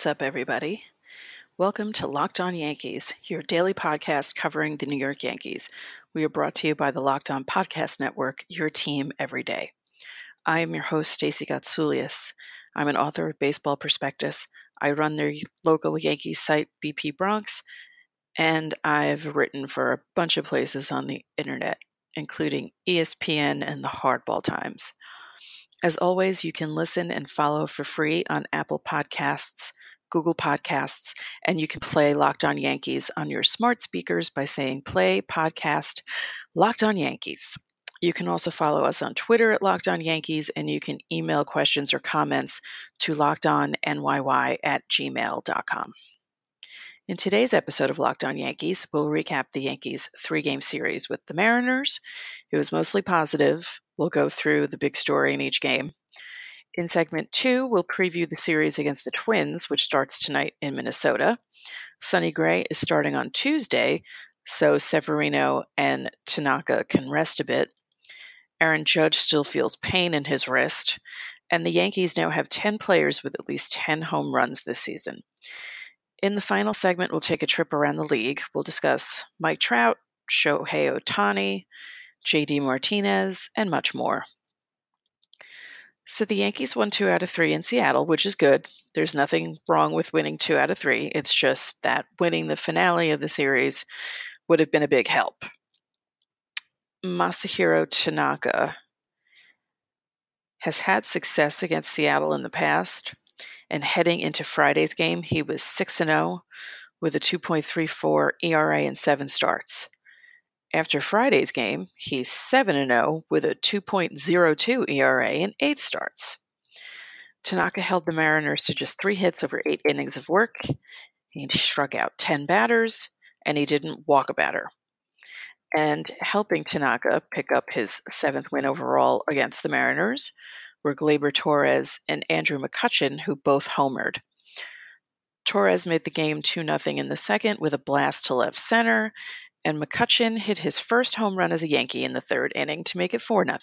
What's up, everybody? Welcome to Locked On Yankees, your daily podcast covering the New York Yankees. We are brought to you by the Locked On Podcast Network, your team every day. I am your host, Stacey Gotsulias. I'm an author of Baseball Prospectus. I run their local Yankees site, BP Bronx, and I've written for a bunch of places on the internet, including ESPN and the Hardball Times. As always, you can listen and follow for free on Apple Podcasts, Google Podcasts, and you can play Locked On Yankees on your smart speakers by saying play podcast Locked On Yankees. You can also follow us on Twitter at Locked On Yankees, and you can email questions or comments to lockedonnyy at gmail.com. In today's episode of Locked On Yankees, we'll recap the Yankees' three game series with the Mariners. It was mostly positive. We'll go through the big story in each game. In segment two, we'll preview the series against the Twins, which starts tonight in Minnesota. Sonny Gray is starting on Tuesday, so Severino and Tanaka can rest a bit. Aaron Judge still feels pain in his wrist, and the Yankees now have 10 players with at least 10 home runs this season. In the final segment, we'll take a trip around the league. We'll discuss Mike Trout, Shohei Ohtani, JD Martinez, and much more. So the Yankees won two out of three in Seattle, which is good. There's nothing wrong with winning two out of three. It's just that winning the finale of the series would have been a big help. Masahiro Tanaka has had success against Seattle in the past, and heading into Friday's game, he was 6 0 with a 2.34 ERA and seven starts. After Friday's game, he's 7 0 with a 2.02 ERA and 8 starts. Tanaka held the Mariners to just three hits over eight innings of work. He struck out 10 batters, and he didn't walk a batter. And helping Tanaka pick up his seventh win overall against the Mariners were Gleyber Torres and Andrew McCutchen, who both homered. Torres made the game 2 0 in the second with a blast to left center, and McCutchen hit his first home run as a Yankee in the third inning to make it 4 0.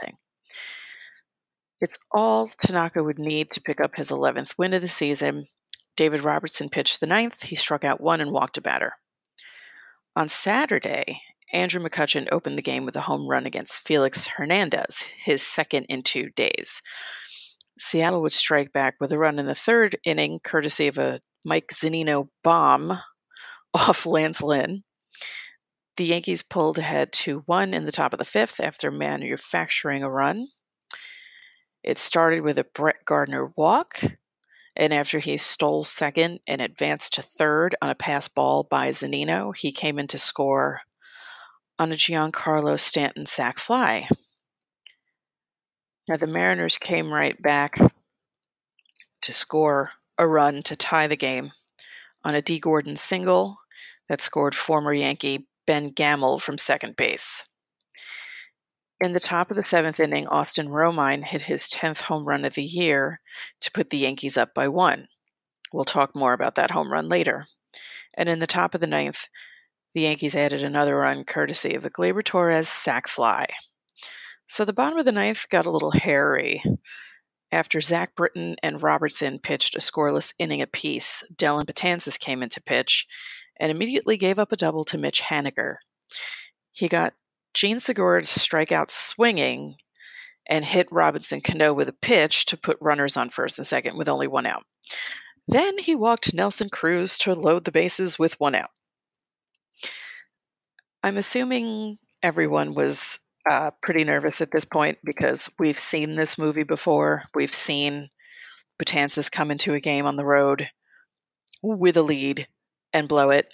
It's all Tanaka would need to pick up his 11th win of the season. David Robertson pitched the ninth. He struck out one and walked a batter. On Saturday, Andrew McCutchen opened the game with a home run against Felix Hernandez, his second in two days. Seattle would strike back with a run in the third inning, courtesy of a Mike Zunino bomb off Lance Lynn. The Yankees pulled ahead 2 1 in the top of the fifth after manufacturing a run. It started with a Brett Gardner walk, and after he stole second and advanced to third on a pass ball by Zunino, he came in to score on a Giancarlo Stanton sac fly. Now the Mariners came right back to score a run to tie the game on a Dee Gordon single that scored former Yankee Ben Gamel from second base. In the top of the seventh inning, Austin Romine hit his 10th home run of the year to put the Yankees up by one. We'll talk more about that home run later. And in the top of the ninth, the Yankees added another run courtesy of a Gleyber Torres sac fly. So the bottom of the ninth got a little hairy. After Zach Britton and Robertson pitched a scoreless inning apiece, Dellin Betances came into pitch and immediately gave up a double to Mitch Haniger. He got Jean Segura's strikeout swinging and hit Robinson Cano with a pitch to put runners on first and second with only one out. Then he walked Nelson Cruz to load the bases with one out. I'm assuming everyone was uh, pretty nervous at this point because we've seen this movie before. We've seen Betances come into a game on the road with a lead and blow it.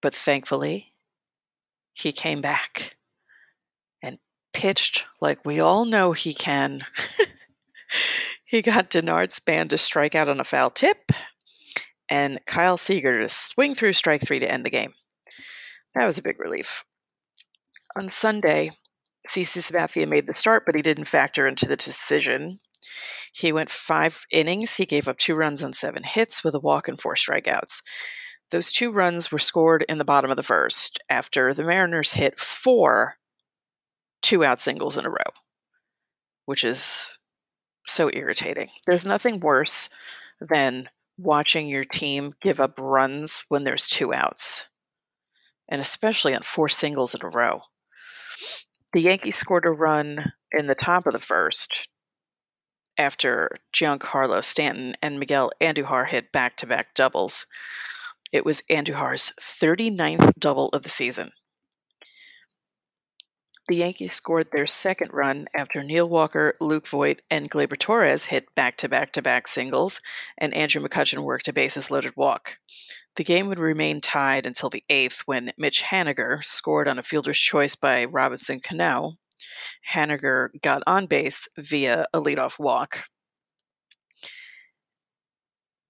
But thankfully, he came back and pitched like we all know he can. he got Denard Span to strike out on a foul tip and Kyle Seager to swing through strike three to end the game. That was a big relief. On Sunday, CC Sabathia made the start, but he didn't factor into the decision. He went five innings. He gave up two runs on seven hits with a walk and four strikeouts. Those two runs were scored in the bottom of the first after the Mariners hit four two out singles in a row, which is so irritating. There's nothing worse than watching your team give up runs when there's two outs, and especially on four singles in a row. The Yankees scored a run in the top of the first after Giancarlo Stanton and Miguel Andujar hit back to back doubles. It was Andujar's 39th double of the season. The Yankees scored their second run after Neil Walker, Luke Voit, and Gleyber Torres hit back to back to back singles, and Andrew McCutchen worked a bases loaded walk. The game would remain tied until the eighth when Mitch Haniger scored on a fielder's choice by Robinson Cano. Haniger got on base via a leadoff walk.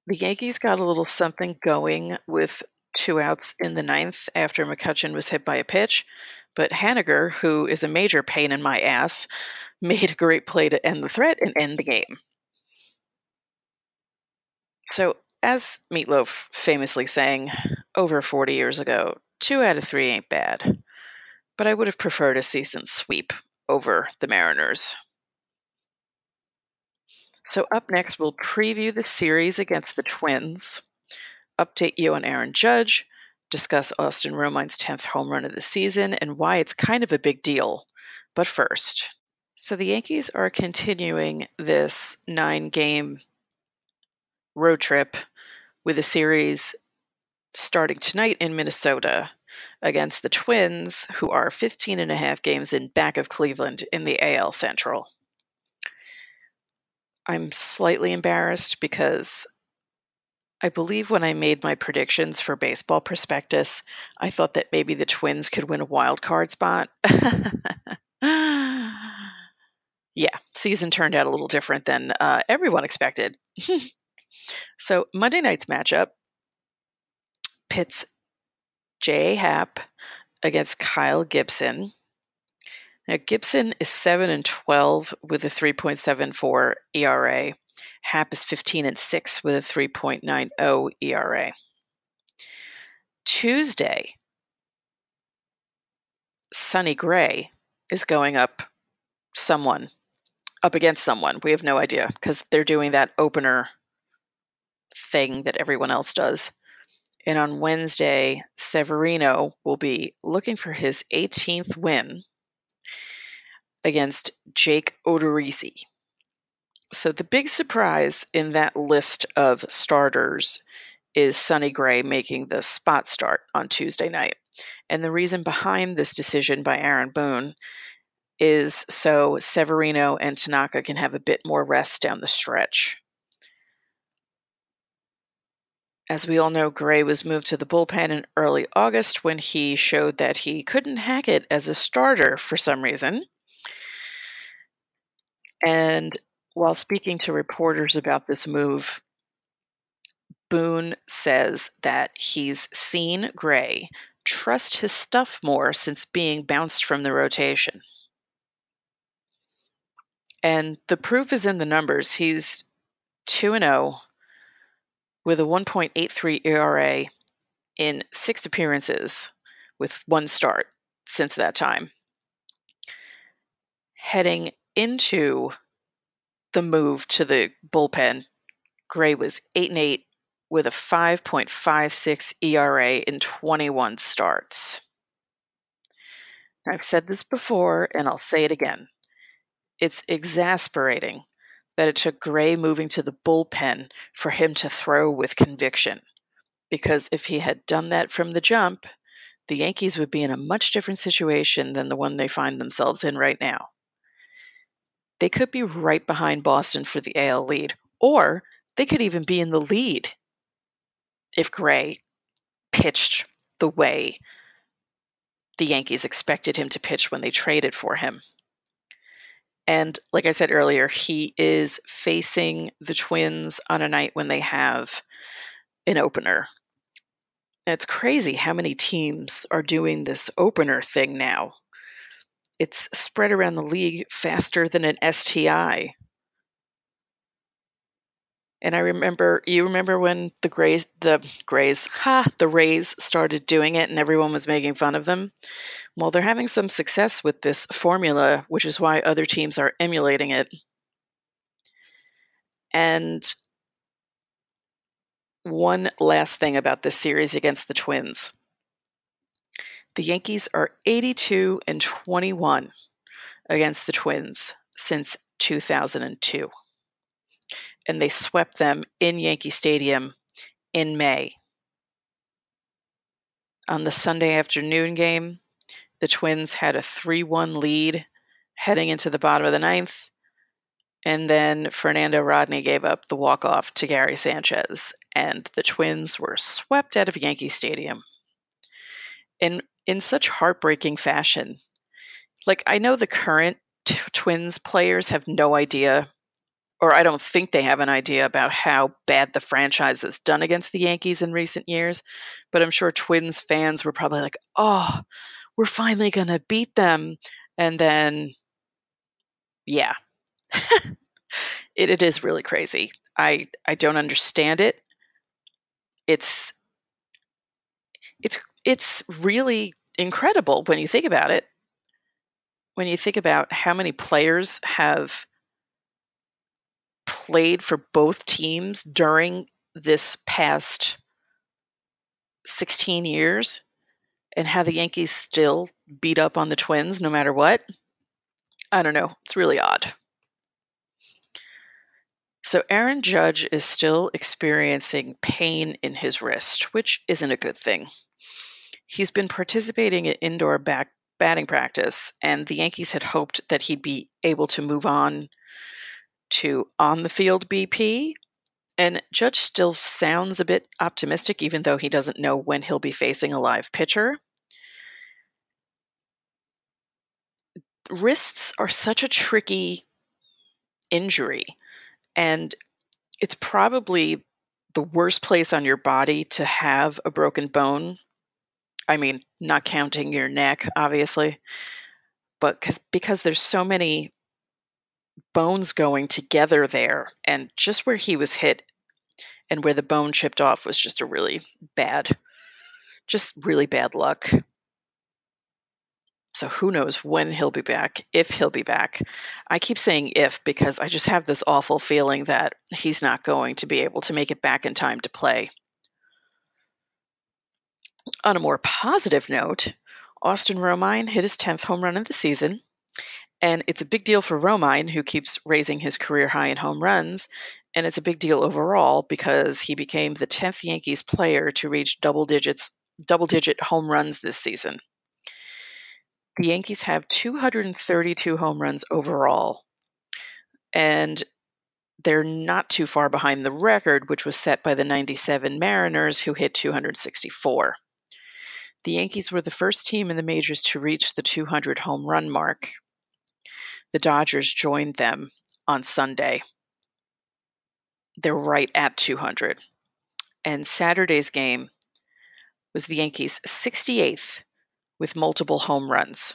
The Yankees got a little something going with two outs in the ninth after McCutchen was hit by a pitch, but Haniger, who is a major pain in my ass, made a great play to end the threat and end the game. So as Meatloaf famously sang over 40 years ago, two out of three ain't bad. But I would have preferred a season sweep over the Mariners. So, up next, we'll preview the series against the Twins, update you on Aaron Judge, discuss Austin Romine's 10th home run of the season, and why it's kind of a big deal. But first, so the Yankees are continuing this nine game road trip with a series starting tonight in Minnesota against the Twins, who are 15 and a half games in back of Cleveland in the AL Central. I'm slightly embarrassed because I believe when I made my predictions for baseball prospectus, I thought that maybe the Twins could win a wild card spot. yeah, season turned out a little different than uh, everyone expected. So Monday night's matchup pits J.A. Happ against Kyle Gibson. Now Gibson is 7 and 12 with a 3.74 ERA. Happ is 15 and 6 with a 3.90 ERA. Tuesday, Sonny Gray is going up someone up against someone. We have no idea because they're doing that opener thing that everyone else does. And on Wednesday, Severino will be looking for his 18th win against Jake Odorizzi. So the big surprise in that list of starters is Sonny Gray making the spot start on Tuesday night. And the reason behind this decision by Aaron Boone is so Severino and Tanaka can have a bit more rest down the stretch. As we all know, Gray was moved to the bullpen in early August when he showed that he couldn't hack it as a starter for some reason. And while speaking to reporters about this move, Boone says that he's seen Gray trust his stuff more since being bounced from the rotation. And the proof is in the numbers. He's 2 and 0 with a 1.83 ERA in six appearances with one start since that time. Heading into the move to the bullpen, Gray was 8 and 8 with a 5.56 ERA in 21 starts. I've said this before and I'll say it again. It's exasperating that it took Gray moving to the bullpen for him to throw with conviction. Because if he had done that from the jump, the Yankees would be in a much different situation than the one they find themselves in right now. They could be right behind Boston for the AL lead, or they could even be in the lead if Gray pitched the way the Yankees expected him to pitch when they traded for him. And like I said earlier, he is facing the Twins on a night when they have an opener. It's crazy how many teams are doing this opener thing now. It's spread around the league faster than an STI. And I remember, you remember when the Grays, the Grays, ha, the Rays started doing it and everyone was making fun of them? Well, they're having some success with this formula, which is why other teams are emulating it. And one last thing about this series against the Twins. The Yankees are 82 and 21 against the Twins since 2002. And they swept them in Yankee Stadium in May. On the Sunday afternoon game, the Twins had a 3 1 lead heading into the bottom of the ninth. And then Fernando Rodney gave up the walk off to Gary Sanchez, and the Twins were swept out of Yankee Stadium. In, in such heartbreaking fashion. Like, I know the current t- Twins players have no idea, or I don't think they have an idea about how bad the franchise has done against the Yankees in recent years, but I'm sure Twins fans were probably like, oh, we're finally going to beat them. And then, yeah, it, it is really crazy. I I don't understand it. It's it's it's really incredible when you think about it. When you think about how many players have played for both teams during this past 16 years and how the Yankees still beat up on the Twins no matter what. I don't know. It's really odd. So Aaron Judge is still experiencing pain in his wrist, which isn't a good thing. He's been participating in indoor back batting practice, and the Yankees had hoped that he'd be able to move on to on the field BP. And Judge still sounds a bit optimistic, even though he doesn't know when he'll be facing a live pitcher. Wrists are such a tricky injury and it's probably the worst place on your body to have a broken bone. I mean, not counting your neck, obviously, but cause, because there's so many bones going together there, and just where he was hit and where the bone chipped off was just a really bad, just really bad luck. So who knows when he'll be back, if he'll be back. I keep saying if because I just have this awful feeling that he's not going to be able to make it back in time to play. On a more positive note, Austin Romine hit his 10th home run of the season. And it's a big deal for Romine, who keeps raising his career high in home runs. And it's a big deal overall because he became the 10th Yankees player to reach double digits double digit home runs this season. The Yankees have 232 home runs overall, and they're not too far behind the record, which was set by the 97 Mariners, who hit 264. The Yankees were the first team in the majors to reach the 200 home run mark. The Dodgers joined them on Sunday. They're right at 200. And Saturday's game was the Yankees' 68th with multiple home runs.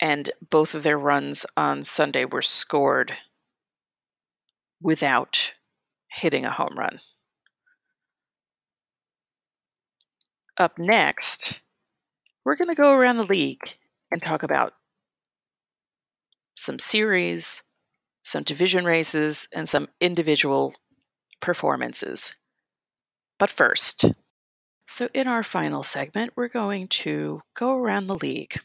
And both of their runs on Sunday were scored without hitting a home run. Up next, we're going to go around the league and talk about some series, some division races, and some individual performances. But first, so, in our final segment, we're going to go around the league.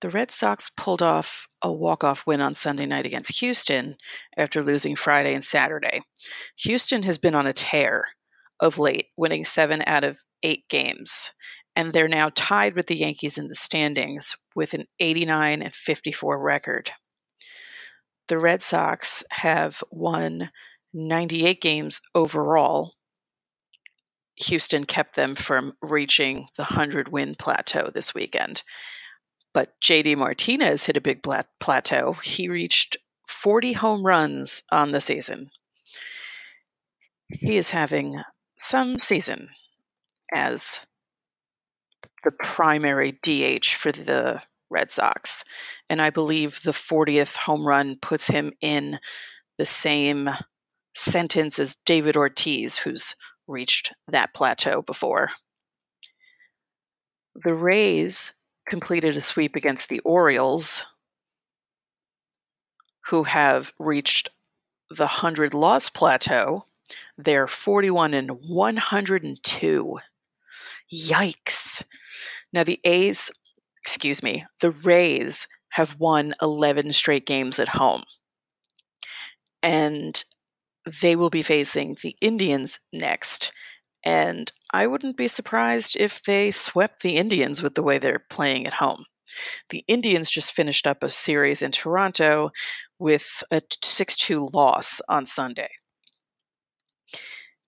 The Red Sox pulled off a walk-off win on Sunday night against Houston after losing Friday and Saturday. Houston has been on a tear of late, winning 7 out of 8 games, and they're now tied with the Yankees in the standings with an 89 and 54 record. The Red Sox have won 98 games overall Houston kept them from reaching the 100 win plateau this weekend. But JD Martinez hit a big plateau. He reached 40 home runs on the season. He is having some season as the primary DH for the Red Sox. And I believe the 40th home run puts him in the same sentence as David Ortiz, who's reached that plateau before. The Rays completed a sweep against the Orioles, who have reached the 100 loss plateau, they're 41 and 102. Yikes. Now, the A's, excuse me, the Rays have won 11 straight games at home. And they will be facing the Indians next. And I wouldn't be surprised if they swept the Indians with the way they're playing at home. The Indians just finished up a series in Toronto with a 6 2 loss on Sunday.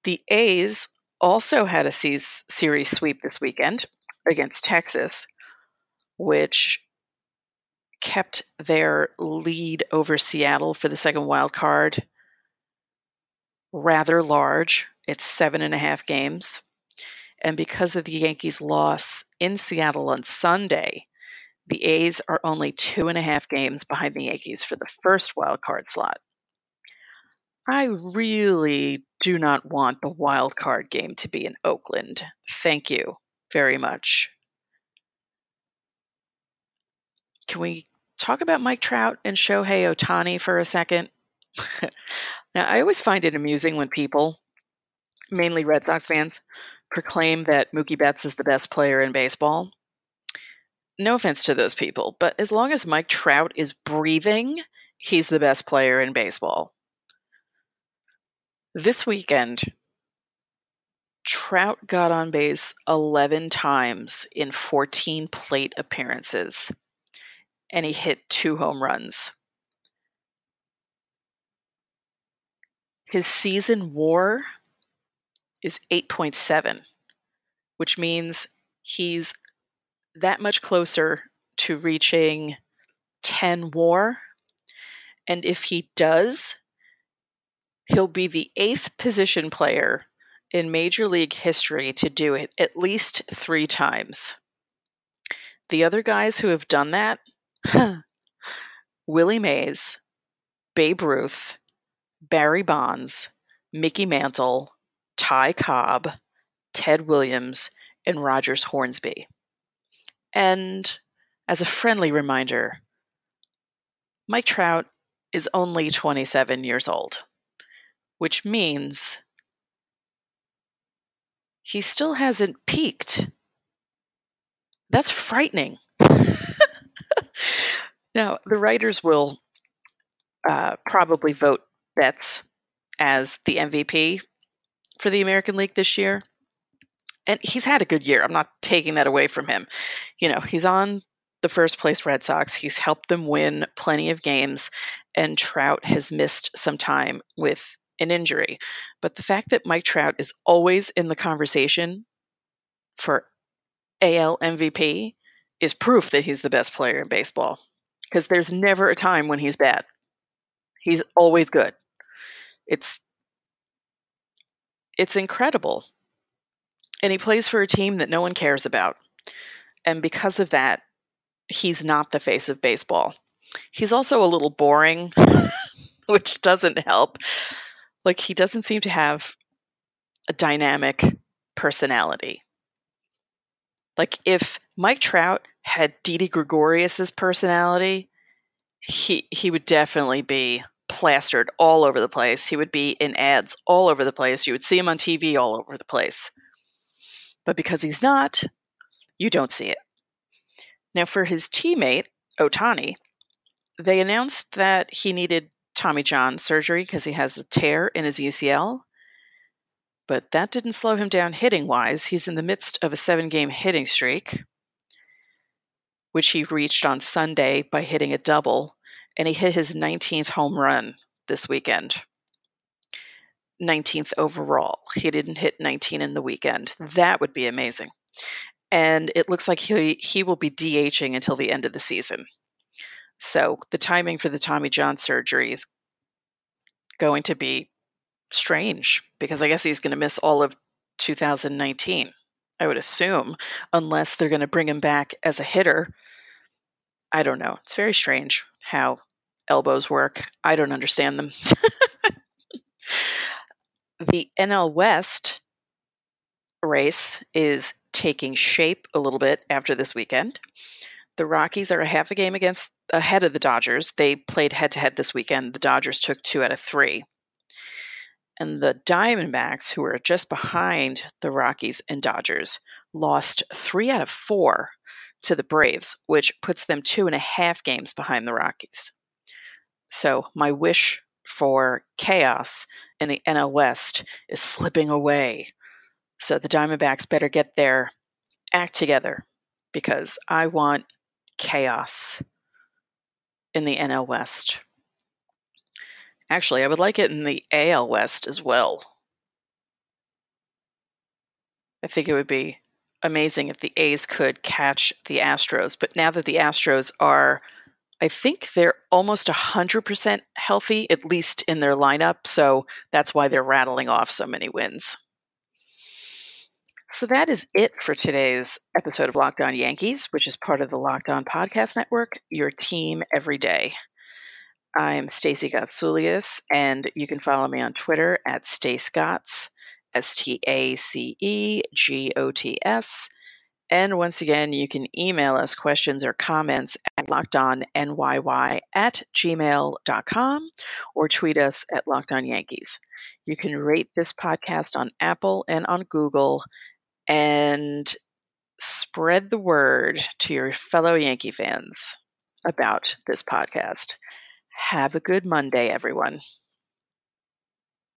The A's also had a series sweep this weekend against Texas, which kept their lead over Seattle for the second wild card rather large. It's seven and a half games. And because of the Yankees' loss in Seattle on Sunday, the A's are only two and a half games behind the Yankees for the first wild card slot. I really do not want the wild card game to be in Oakland. Thank you very much. Can we talk about Mike Trout and Shohei Ohtani for a second? now, I always find it amusing when people, mainly Red Sox fans, proclaim that Mookie Betts is the best player in baseball. No offense to those people, but as long as Mike Trout is breathing, he's the best player in baseball. This weekend, Trout got on base 11 times in 14 plate appearances, and he hit two home runs. His season war is 8.7, which means he's that much closer to reaching 10 war. And if he does, he'll be the eighth position player in Major League history to do it at least three times. The other guys who have done that Willie Mays, Babe Ruth, Barry Bonds, Mickey Mantle, Ty Cobb, Ted Williams, and Rogers Hornsby. And as a friendly reminder, Mike Trout is only 27 years old, which means he still hasn't peaked. That's frightening. now, the writers will uh, probably vote Betts as the MVP for the American League this year and he's had a good year. I'm not taking that away from him. You know, he's on the first place Red Sox. He's helped them win plenty of games, and Trout has missed some time with an injury. But the fact that Mike Trout is always in the conversation for AL MVP is proof that he's the best player in baseball because there's never a time when he's bad. He's always good. It's it's incredible and he plays for a team that no one cares about. And because of that, he's not the face of baseball. He's also a little boring, which doesn't help. Like, he doesn't seem to have a dynamic personality. Like, if Mike Trout had Didi Gregorius's personality, he he would definitely be plastered all over the place. He would be in ads all over the place. You would see him on TV all over the place. But because he's not, you don't see it. Now, for his teammate, Ohtani, they announced that he needed Tommy John surgery because he has a tear in his UCL. But that didn't slow him down hitting wise. He's in the midst of a seven game hitting streak, which he reached on Sunday by hitting a double, and he hit his 19th home run this weekend. 19th overall. He didn't hit 19 in the weekend. Hmm. That would be amazing. And it looks like he he will be DHing until the end of the season. So the timing for the Tommy John surgery is going to be strange because I guess he's going to miss all of 2019. I would assume, unless they're going to bring him back as a hitter. I don't know. It's very strange how elbows work. I don't understand them. the NL West race is taking shape a little bit after this weekend. The Rockies are a half a game against ahead of the Dodgers. They played head to head this weekend. The Dodgers took two out of three. And the Diamondbacks, who are just behind the Rockies and Dodgers, lost three out of four to the Braves, which puts them two and a half games behind the Rockies. So, my wish for chaos in the NL West is slipping away. So, the Diamondbacks better get their act together because I want chaos in the NL West. Actually, I would like it in the AL West as well. I think it would be amazing if the A's could catch the Astros. But now that the Astros are, I think they're almost 100% healthy, at least in their lineup. So that's why they're rattling off so many wins. So that is it for today's episode of Locked On Yankees, which is part of the Locked On Podcast Network, your team every day. I'm Stacey Gotsulias, and you can follow me on Twitter at StaceGots, S T A C E G O T S. And once again, you can email us questions or comments at lockedonnyy at gmail.com or tweet us at lockedonyankees. You can rate this podcast on Apple and on Google and spread the word to your fellow Yankee fans about this podcast. Have a good Monday, everyone.